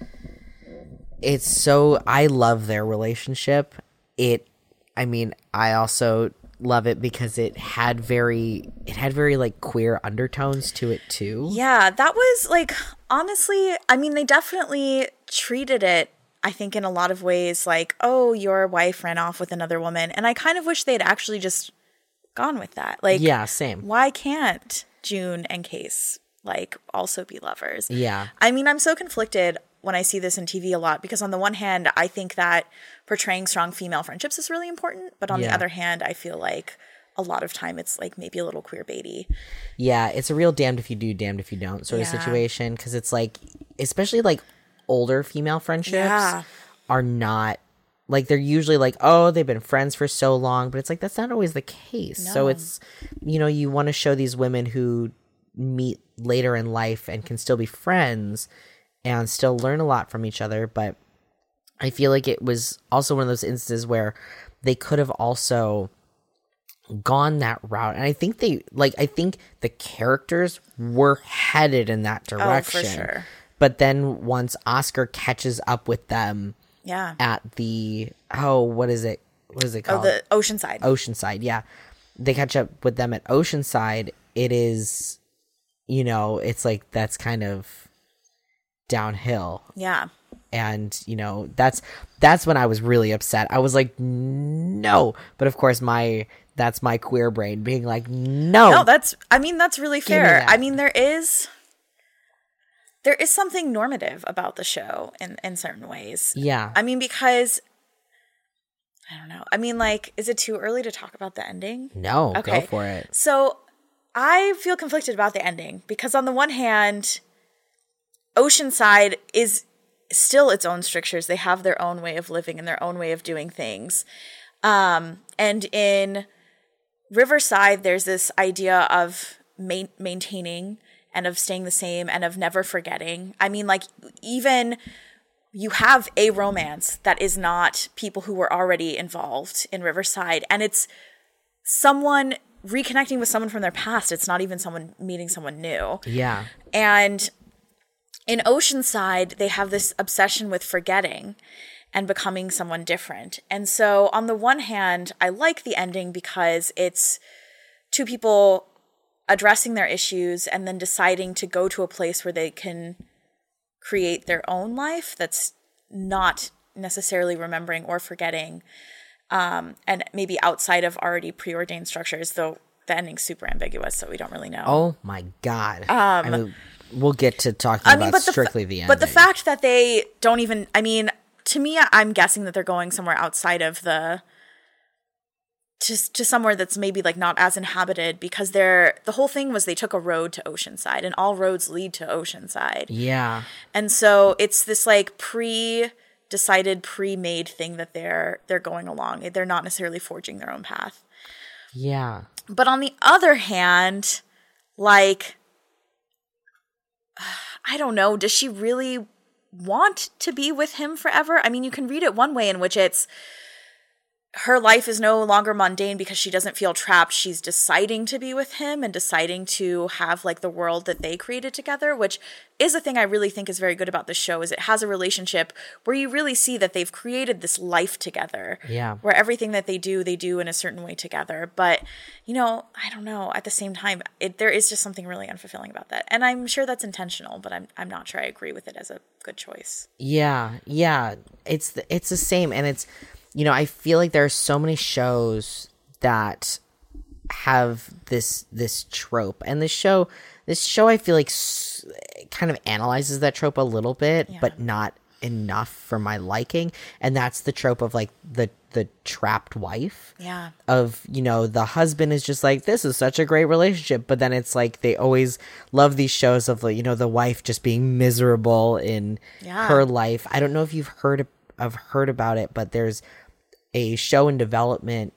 it's so I love their relationship. It I mean, I also love it because it had very it had very like queer undertones to it too. Yeah, that was like honestly, I mean they definitely treated it I think in a lot of ways like, "Oh, your wife ran off with another woman." And I kind of wish they'd actually just gone with that. Like Yeah, same. why can't June and Kase like also be lovers? Yeah. I mean, I'm so conflicted when I see this in TV a lot because on the one hand, I think that portraying strong female friendships is really important, but on the other hand, I feel like a lot of time it's like maybe a little queer baity. Yeah, it's a real damned if you do, damned if you don't sort of situation because it's like, especially like older female friendships Yeah. are not like they're usually like, oh, they've been friends for so long, but it's like that's not always the case. So it's, you know, you want to show these women who meet later in life and can still be friends and still learn a lot from each other, but I feel like it was also one of those instances where they could have also gone that route and i think they like i think the characters were headed in that Oh, direction for sure. but then once oscar catches up with them Yeah. at the oh what is it what is it called? Oh, called the Oceanside. oceanside yeah they catch up with them at oceanside it is you know it's like that's kind of downhill Yeah. and you know that's that's when i was really upset i was like no but of course my that's my queer brain being like no, No, that's I mean that's really me fair. that. I mean there is there is something normative about the show in in certain ways. yeah I mean because I don't know. I mean like is it too early to talk about the ending? no go Okay. for it So I feel conflicted about the ending because on the one hand, Oceanside is still its own strictures. They have their own way of living and their own way of doing things. Um, and in Riverside, there's this idea of ma- maintaining and of staying the same and of never forgetting. I mean, like, even you have a romance that is not people who were already involved in Riverside, and it's someone reconnecting with someone from their past. It's not even someone meeting someone new. Yeah. And in Oceanside, they have this obsession with forgetting and becoming someone different. And so, on the one hand, I like the ending because it's two people addressing their issues and then deciding to go to a place where they can create their own life that's not necessarily remembering or forgetting um, and maybe outside of already preordained structures though the ending's super ambiguous so we don't really know Oh my god. I mean, we'll get to talking about the fa- strictly the end. But the fact that they don't even I mean, to me I'm guessing that they're going somewhere outside of the to, to somewhere that's maybe like not as inhabited because they're the whole thing was they took a road to Oceanside and all roads lead to Oceanside. Yeah. And so it's this like pre decided pre-made thing that they're they're going along. They're not necessarily forging their own path. Yeah. But on the other hand, like, I don't know, does she really want to be with him forever? I mean, you can read it one way in which it's her life is no longer mundane because she doesn't feel trapped. She's deciding to be with him and deciding to have like the world that they created together, which is a thing I really think is very good about this show is it has a relationship where you really see that they've created this life together. Yeah. Where everything that they do, they do in a certain way together. But, you know, I don't know, at the same time, it, there is just something really unfulfilling about that. And I'm sure that's intentional, but I'm I'm not sure I agree with it as a good choice. Yeah, yeah. It's the, it's the same, and it's you know I feel like there are so many shows that have this this trope, and this show this show I feel like s- kind of analyzes that trope a little bit, but not enough for my liking, and that's the trope of like the the trapped wife Yeah. of you know the husband is just like this is such a great relationship. But then it's like they always love these shows of like you know the wife just being miserable in Yeah. her life. I don't know if you've heard of heard about it but there's a show in development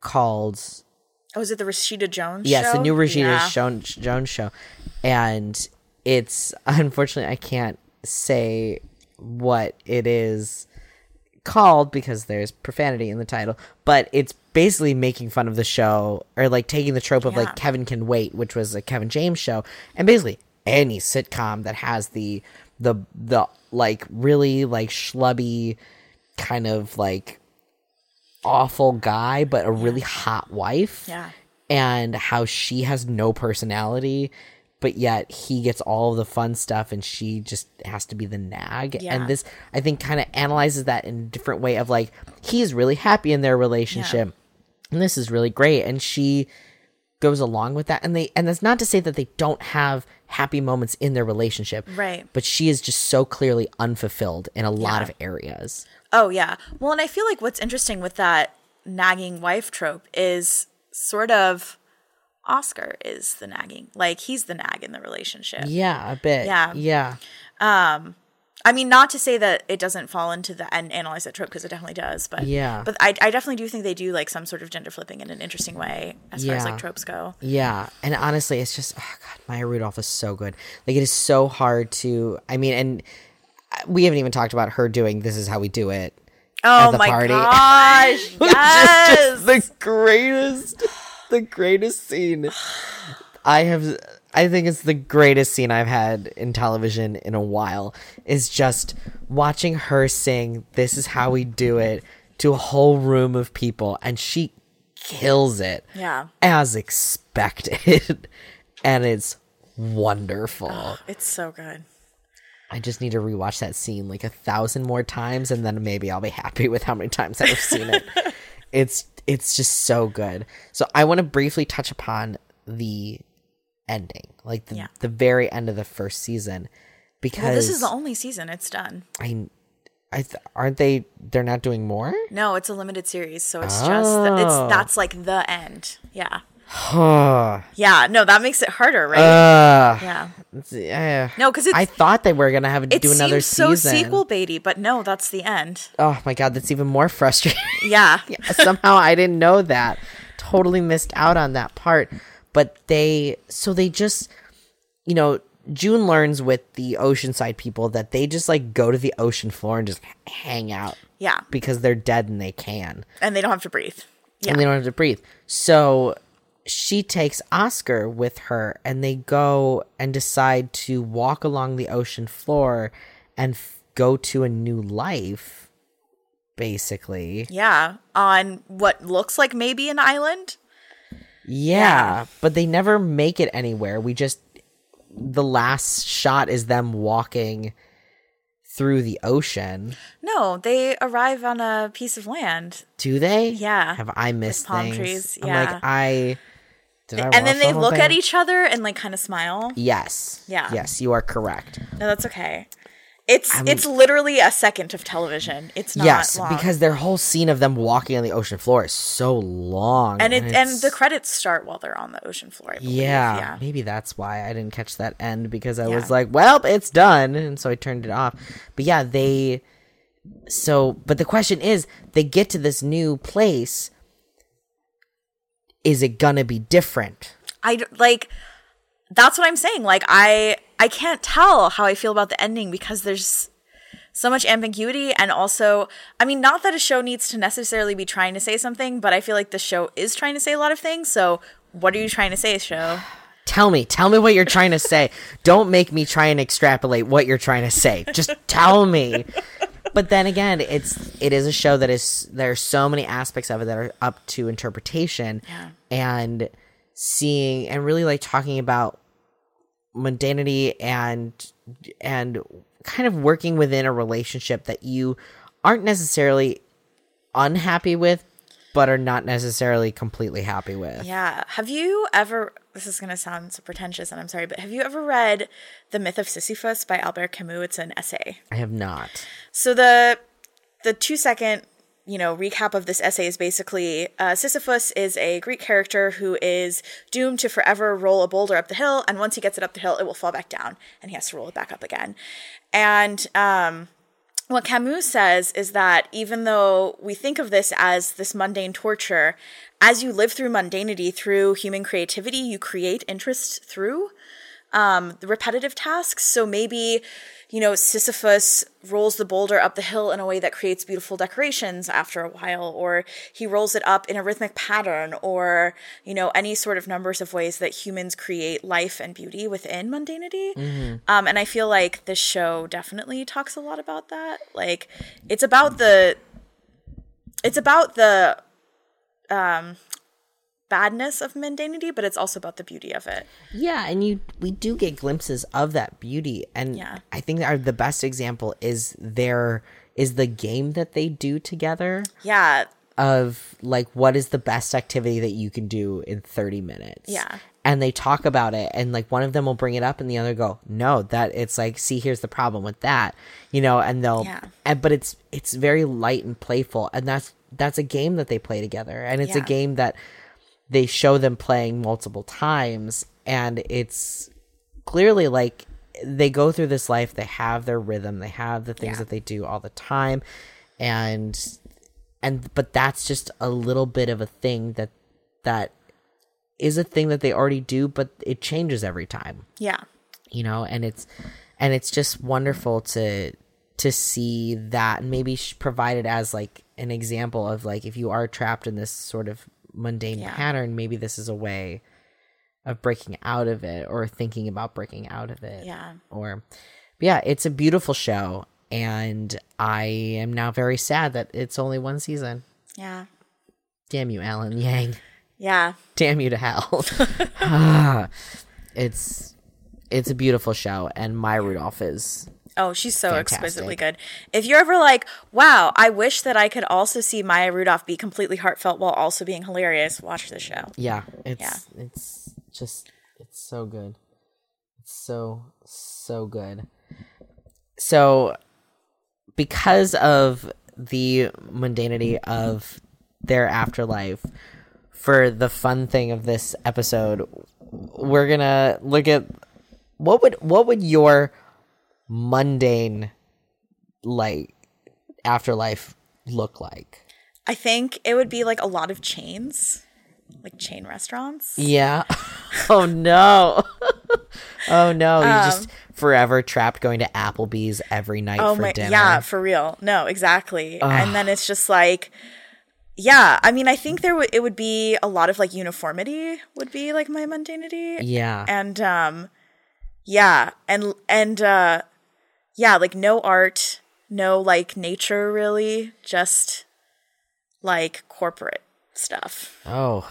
called Oh, is it the Rashida Jones yes show? the new Rashida Yeah. Jones, Jones show and it's unfortunately i can't say what it is called because there's profanity in the title, but it's basically making fun of the show or like taking the trope of like Kevin Can Wait, which was a Kevin James show, and basically any sitcom that has the the the like really like schlubby kind of like awful guy but a really hot wife Yeah. and how she has no personality but yet he gets all the fun stuff and she just has to be the nag. Yeah. and this i think kind of analyzes that in a different way of like he's really happy in their relationship. And this is really great. And she goes along with that and they and that's not to say that they don't have happy moments in their relationship Right. but she is just so clearly unfulfilled in a lot Yeah. of areas Oh yeah. Well, and I feel like what's interesting with that nagging wife trope is sort of Oscar is the nagging. Like he's the nag in the relationship. yeah a bit Yeah. yeah um, I mean, not to say that it doesn't fall into the and analyze that trope because it definitely does, but Yeah. But I, I definitely do think they do like some sort of gender flipping in an interesting way as far as like tropes go. Yeah, and honestly, it's just oh god, Maya Rudolph is so good. Like it is so hard to. I mean, and uh, we haven't even talked about her doing "This Is How We Do It." Oh the my party. gosh! Yes. just the greatest, the greatest scene. I have. I think it's the greatest scene I've had in television in a while. Is just watching her sing "This Is How We Do It" to a whole room of people, and she kills it yeah, as expected and it's wonderful it's so good. i just need to rewatch that scene like a thousand more times and then maybe i'll be happy with how many times i've seen it it's it's just so good so i want to briefly touch upon the ending like the, Yeah. the very end of the first season because Well, this is the only season it's done. i i th- aren't they they're not doing more No, it's a limited series, so it's just the, Oh. it's that's like the end. Yeah. yeah, no, that makes it harder, right? Uh, yeah. yeah. No, because I thought they were gonna have it do another seems so season. sequel baity, but no, that's the end. Oh my god, that's even more frustrating. Yeah. Somehow I didn't know that. Totally missed out on that part. But they so they just you know, June learns with the Oceanside people that they just like go to the ocean floor and just hang out Yeah. because they're dead and they can. And they don't have to breathe. Yeah. and they don't have to breathe. So she takes Oscar with her, and they go and decide to walk along the ocean floor and f- go to a new life, basically. Yeah. On what looks like maybe an island. Yeah, but they never make it anywhere. We just the last shot is them walking through the ocean. No, they arrive on a piece of land. Do they? Yeah. Have I missed palm things? trees, I'm yeah. like I. Did I and then they the look at each other and like kind of smile. Yes. Yeah. Yes, you are correct. No, that's okay. It's it's literally a second of television. It's not yes, long. because their whole scene of them walking on the ocean floor is so long, and it and it's- the credits start while they're on the ocean floor. I yeah, yeah. maybe that's why I didn't catch that end because I Yeah. was like, well, it's done, and so I turned it off. But yeah, they. So, but the question is, they get to this new place. Is it gonna be different? I like that's what I'm saying. Like I I can't tell how I feel about the ending because there's so much ambiguity and also I mean not that a show needs to necessarily be trying to say something, but I feel like the show is trying to say a lot of things. So what are you trying to say, show? Tell me, tell me what you're trying to say. Don't make me try and extrapolate what you're trying to say. Just tell me. But then again, it's it is a show that is there's so many aspects of it that are up to interpretation Yeah. and seeing and really like talking about mundanity and and kind of working within a relationship that you aren't necessarily unhappy with but are not necessarily completely happy with. Yeah. Have you ever this is gonna sound so pretentious and I'm sorry, but have you ever read The Myth of Sisyphus by Albert Camus? It's an essay. I have not. So the the two second you know recap of this essay is basically uh, Sisyphus is a Greek character who is doomed to forever roll a boulder up the hill, and once he gets it up the hill, it will fall back down, and he has to roll it back up again. And um, what Camus says is that even though we think of this as this mundane torture, as you live through mundanity through human creativity, you create interest through um, the repetitive tasks. So maybe, you know, Sisyphus rolls the boulder up the hill in a way that creates beautiful decorations after a while, or he rolls it up in a rhythmic pattern, or, you know, any sort of numbers of ways that humans create life and beauty within mundanity. Um, and I feel like this show definitely talks a lot about that. Like, it's about the, it's about the, um, badness of mundanity, but it's also about the beauty of it. Yeah, and you we do get glimpses of that beauty, and Yeah. I think our, the best example is their is the game that they do together Yeah, of like what is the best activity that you can do in 30 minutes. Yeah. And they talk about it and like one of them will bring it up and the other go, "No, that it's like see here's the problem with that." You know, and they'll Yeah. and but it's it's very light and playful and that's that's a game that they play together and it's a game that they show them playing multiple times and it's clearly like they go through this life they have their rhythm they have the things Yeah. that they do all the time and and but that's just a little bit of a thing that that is a thing that they already do but it changes every time yeah, you know and it's and it's just wonderful to to see that and maybe sh- provide it as like an example of like if you are trapped in this sort of mundane Yeah. pattern maybe this is a way of breaking out of it or thinking about breaking out of it yeah. or yeah it's a beautiful show and i am now very sad that it's only one season Yeah. damn you alan yang Yeah. damn you to hell Ah, it's it's a beautiful show and Maya Rudolph is Oh, she's so Fantastic. exquisitely good. If you're ever like, wow, I wish that I could also see Maya Rudolph be completely heartfelt while also being hilarious, watch the show. yeah it's Yeah. it's just it's so good it's so so good so because of the mundanity of their afterlife for the fun thing of this episode, we're gonna look at what would what would your mundane like afterlife look like? I think it would be like a lot of chains, like chain restaurants. Yeah. oh no. oh no. You just forever trapped going to Applebee's every night Oh for my, dinner. yeah, for real. No, exactly. And then it's just like, yeah. I mean, I think there would it would be a lot of like uniformity would be like my mundanity. Yeah. and um yeah and and uh yeah like no art no like nature really just like corporate stuff Oh,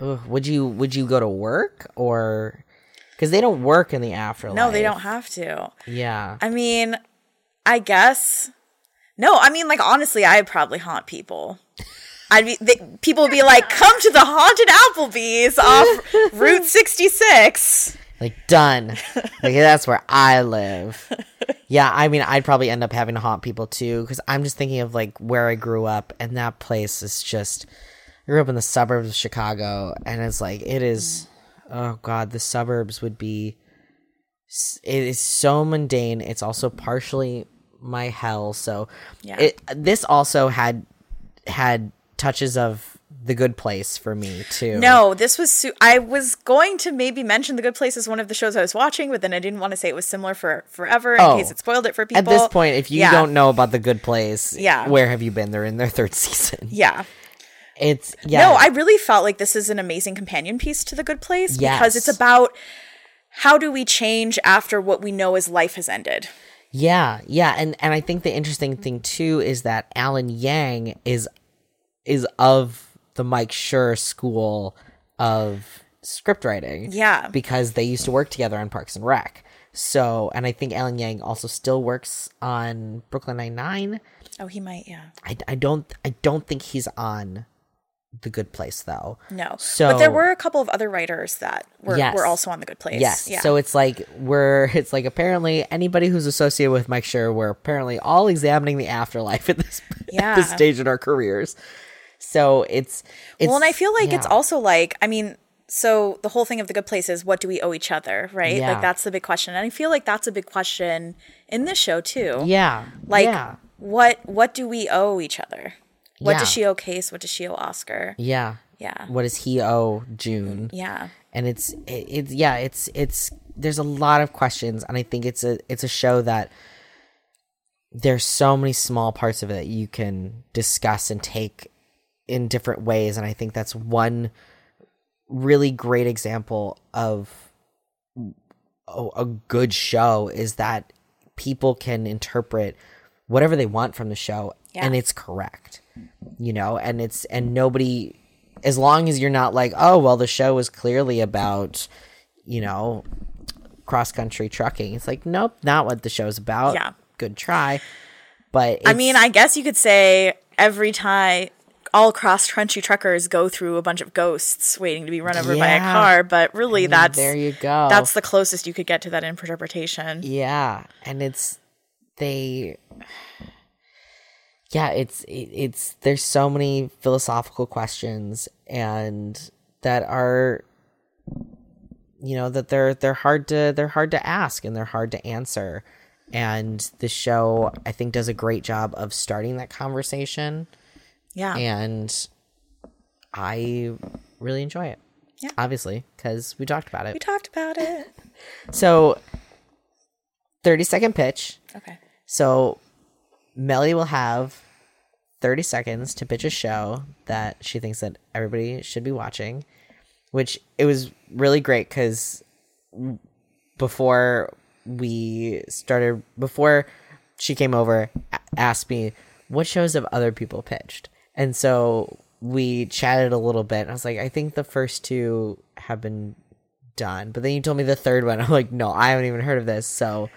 Ugh. would you would you go to work or because they don't work in the afterlife? no they don't have to Yeah, i mean i guess no i mean like honestly i'd probably haunt people I'd be they, people would be like come to the haunted applebee's off route 66 like done. like that's where I live. Yeah, I mean, I'd probably end up having to haunt people too because I'm just thinking of like where I grew up, and that place is just. I grew up in the suburbs of Chicago, and it's like it is. Mm. Oh God, the suburbs would be. It is so mundane. It's also partially my hell. So, Yeah. it this also had had touches of the good place for me too. No, this was. Su- I was going to maybe mention The Good Place as one of the shows I was watching, but then I didn't want to say it was similar for forever in Oh. case it spoiled it for people. At this point, if you Yeah. don't know about the good place, Yeah. where have you been? They're in their third season. yeah. It's yeah. No, I really felt like this is an amazing companion piece to The Good Place because it's about how do we change after what we know as life has ended. yeah, yeah, and and I think the interesting thing too is that Alan Yang is is of the Mike Schur school of script writing. Yeah. because they used to work together on Parks and Rec. So, and I think Alan Yang also still works on Brooklyn Nine Nine. Oh, he might, yeah. I, I don't I don't think he's on the Good Place though. No. So but there were a couple of other writers that were, Yes. were also on The Good Place. Yes. Yeah. So it's like we're it's like apparently anybody who's associated with Mike Schur, we're apparently all examining the afterlife at this at Yeah. this stage in our careers. So it's it's well, and I feel like it's also like, I mean, so the whole thing of the good place is what do we owe each other, right? Yeah. Like that's the big question. And I feel like that's a big question in this show too. yeah Like yeah what what do we owe each other? What Yeah. does she owe Kase? What does she owe Oscar? yeah. Yeah. What does he owe June? Yeah. and it's it, it's yeah it's it's there's a lot of questions and i think it's a it's a show that there's so many small parts of it that you can discuss and take in different ways and i think that's one really great example of a, a good show is that people can interpret whatever they want from the show and it's correct you know and it's and nobody as long as you're not like oh well the show is clearly about you know cross country trucking it's like nope not what the show's about. Yeah. good try. But I mean, I guess you could say every time all cross country truckers go through a bunch of ghosts waiting to be run over by a car, but really that's there you go that's the closest you could get to that interpretation. Yeah, and it's they. Yeah, it's it, it's there's so many philosophical questions and that are you know that they're they're hard to they're hard to ask and they're hard to answer and the show I think does a great job of starting that conversation Yeah. and I really enjoy it. Yeah. Obviously, cuz we talked about it. we talked about it. So 30 second pitch. Okay. So Melly will have 30 seconds to pitch a show that she thinks that everybody should be watching, which it was really great cuz before we started before she came over asked me what shows have other people pitched. And so we chatted a little bit. I was like, I think the first two have been done. But then you told me the third one. I'm like, no, I haven't even heard of this. So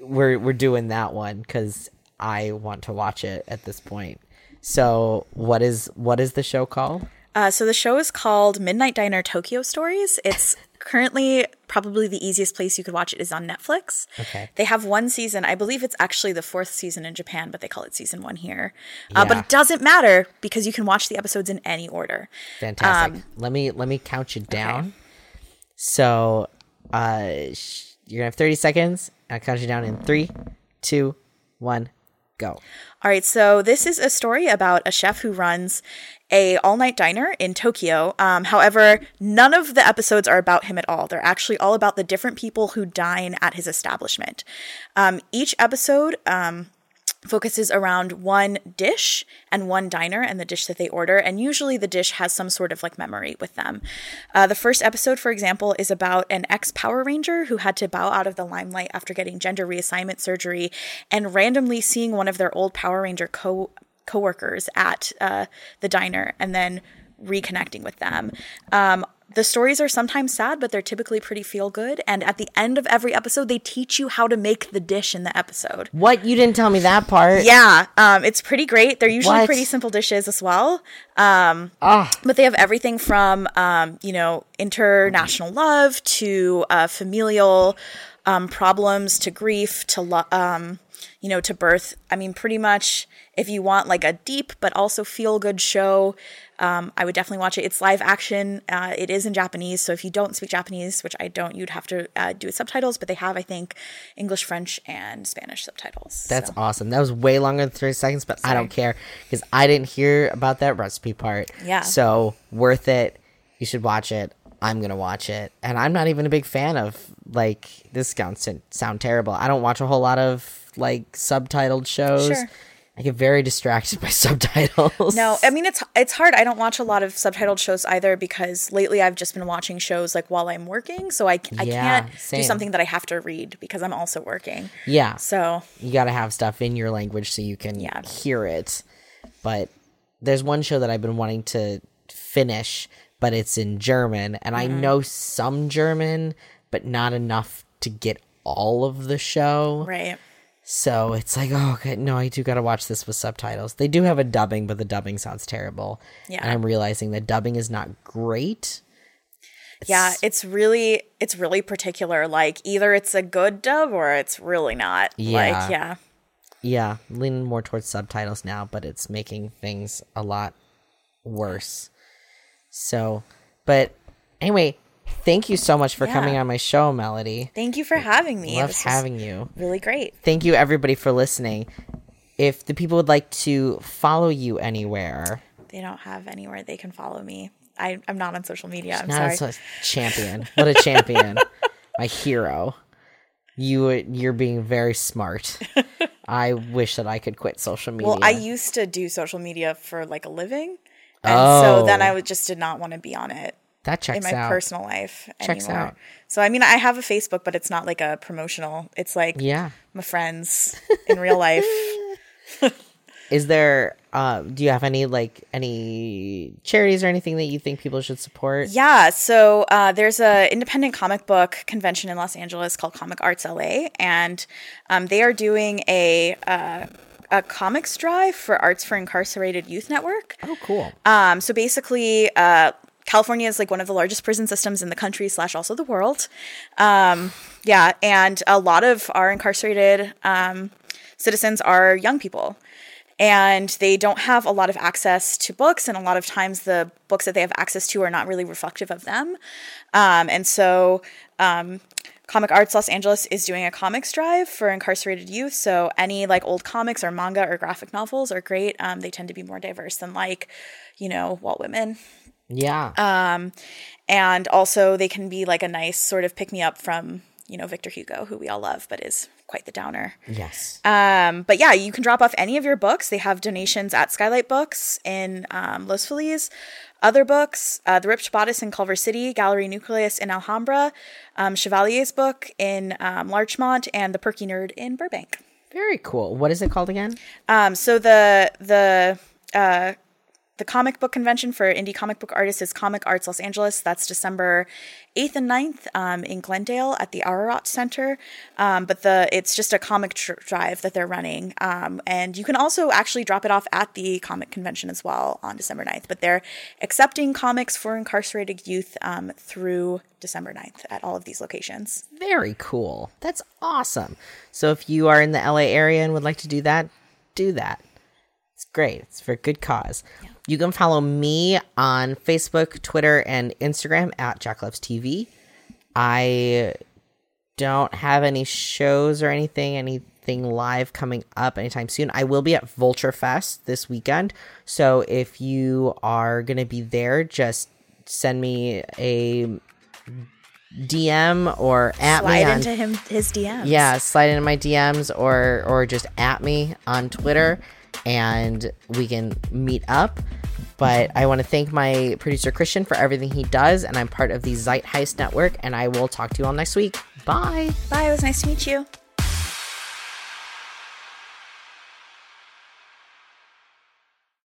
we're we're doing that one because I want to watch it at this point. So what is what is the show called? Uh, so the show is called Midnight Diner Tokyo Stories. It's currently probably the easiest place you could watch it is on Netflix. Okay. They have one season. I believe it's actually the fourth season in Japan, but they call it season one here. Uh, But it doesn't matter because you can watch the episodes in any order. Fantastic. Um, let me let me count you down. So, uh, sh- you're gonna have 30 seconds. I'll count you down in three, two, one, go. All right, so this is a story about a chef who runs a all-night diner in Tokyo. Um, however, none of the episodes are about him at all. They're actually all about the different people who dine at his establishment. Um, each episode um, focuses around one dish and one diner and the dish that they order. And usually the dish has some sort of like memory with them. Uh, the first episode, for example, is about an ex Power Ranger who had to bow out of the limelight after getting gender reassignment surgery and randomly seeing one of their old Power Ranger co coworkers at uh, the diner and then reconnecting with them. Um, the stories are sometimes sad, but they're typically pretty feel good. And at the end of every episode, they teach you how to make the dish in the episode. What? You didn't tell me that part. Yeah, um, it's pretty great. They're usually What? pretty simple dishes as well. Um, Ah. But they have everything from, um, you know, international love to uh, familial um, problems to grief to, lo- um, you know, to birth. I mean, pretty much if you want like a deep but also feel good show, um, I would definitely watch it. It's live action. Uh, it is in Japanese, so if you don't speak Japanese, which I don't, you'd have to uh, do it subtitles. But they have, I think, English, French, and Spanish subtitles. That's so. awesome. That was way longer than 30 seconds, but I don't care because I didn't hear about that recipe part. Yeah. So worth it. You should watch it. I'm gonna watch it, and I'm not even a big fan of like this. Sounds sound terrible. I don't watch a whole lot of like subtitled shows. Sure. I get very distracted by subtitles. No, I mean it's it's hard. I don't watch a lot of subtitled shows either because lately I've just been watching shows like while I'm working, so I Yeah, can't same. do something that I have to read because I'm also working. Yeah. So you got to have stuff in your language so you can Yeah. hear it. But there's one show that I've been wanting to finish, but it's in German, and I Mm-hmm. know some German, but not enough to get all of the show. right, So it's like, oh, okay, no, I do got to watch this with subtitles. They do have a dubbing, but the dubbing sounds terrible. Yeah. And I'm realizing that dubbing is not great. yeah, it's really it's really particular. Like either it's a good dub or it's really not. Yeah. Like yeah, Yeah, leaning more towards subtitles now, but it's making things a lot worse. So, but anyway, thank you so much for Yeah. coming on my show, Melody. thank you for having me. Love having you. really great. Thank you, everybody, for listening. If the people would like to follow you anywhere, They don't have anywhere they can follow me. I, I'm not on social media. I'm not sorry. a champion. What a champion, my hero. You, you're being very smart. I wish that I could quit social media. Well, I used to do social media for like a living. And so then Oh. I would just did not want to be on it that checks in my out. personal life Checks anymore. out. So I mean, I have a Facebook, but it's not like a promotional. It's like yeah. my friends in real life. Is there uh do you have any like any charities or anything that you think people should support? Yeah, so uh, there's a independent comic book convention in Los Angeles called Comic Arts LA, and um, they are doing a uh, a comics drive for Arts for Incarcerated Youth Network. Oh cool. Um, so basically, uh, California is like one of the largest prison systems in the country slash also the world. Um, yeah, and a lot of our incarcerated um, citizens are young people. And they don't have a lot of access to books, and a lot of times the books that they have access to are not really reflective of them. Um, and so, um, Comic Arts Los Angeles is doing a comics drive for incarcerated youth. So any like old comics or manga or graphic novels are great. Um, they tend to be more diverse than like, you know, Walt Whitman. Yeah. Uh, And also they can be like a nice sort of pick me up from, you know, Victor Hugo, who we all love, but is quite the downer. yes. Um, but yeah, you can drop off any of your books. They have donations at Skylight Books in um, Los Feliz. Other books, uh, The Ripped Bodice in Culver City, Gallery Nucleus in Alhambra, um, Chevalier's book in um, Larchmont, and The Perky Nerd in Burbank. Very cool. What is it called again? Um, so the the uh, the comic book convention for indie comic book artists is Comic Arts Los Angeles. That's December 8th and 9th um, in Glendale at the Ararat Center. Um, but the it's just a comic tr- drive that they're running. Um, and you can also actually drop it off at the comic convention as well on December 9th. But they're accepting comics for incarcerated youth um, through December 9th at all of these locations. Very cool. That's awesome. So if you are in the LA area and would like to do that, do that. Great. It's for a good cause. Yeah. You can follow me on Facebook, Twitter, and Instagram at Jack Loves TV. I don't have any shows or anything, anything live coming up anytime soon. I will be at Vulture Fest this weekend. So if you are going to be there, just send me a DM or at slide me on, into him his DMs. Yeah, slide into my DMs or or just at me on Twitter and we can meet up. But I want to thank my producer Christian for everything he does, and I'm part of the Zeitgeist Network. And I will talk to you all next week. Bye. Bye. It was nice to meet you.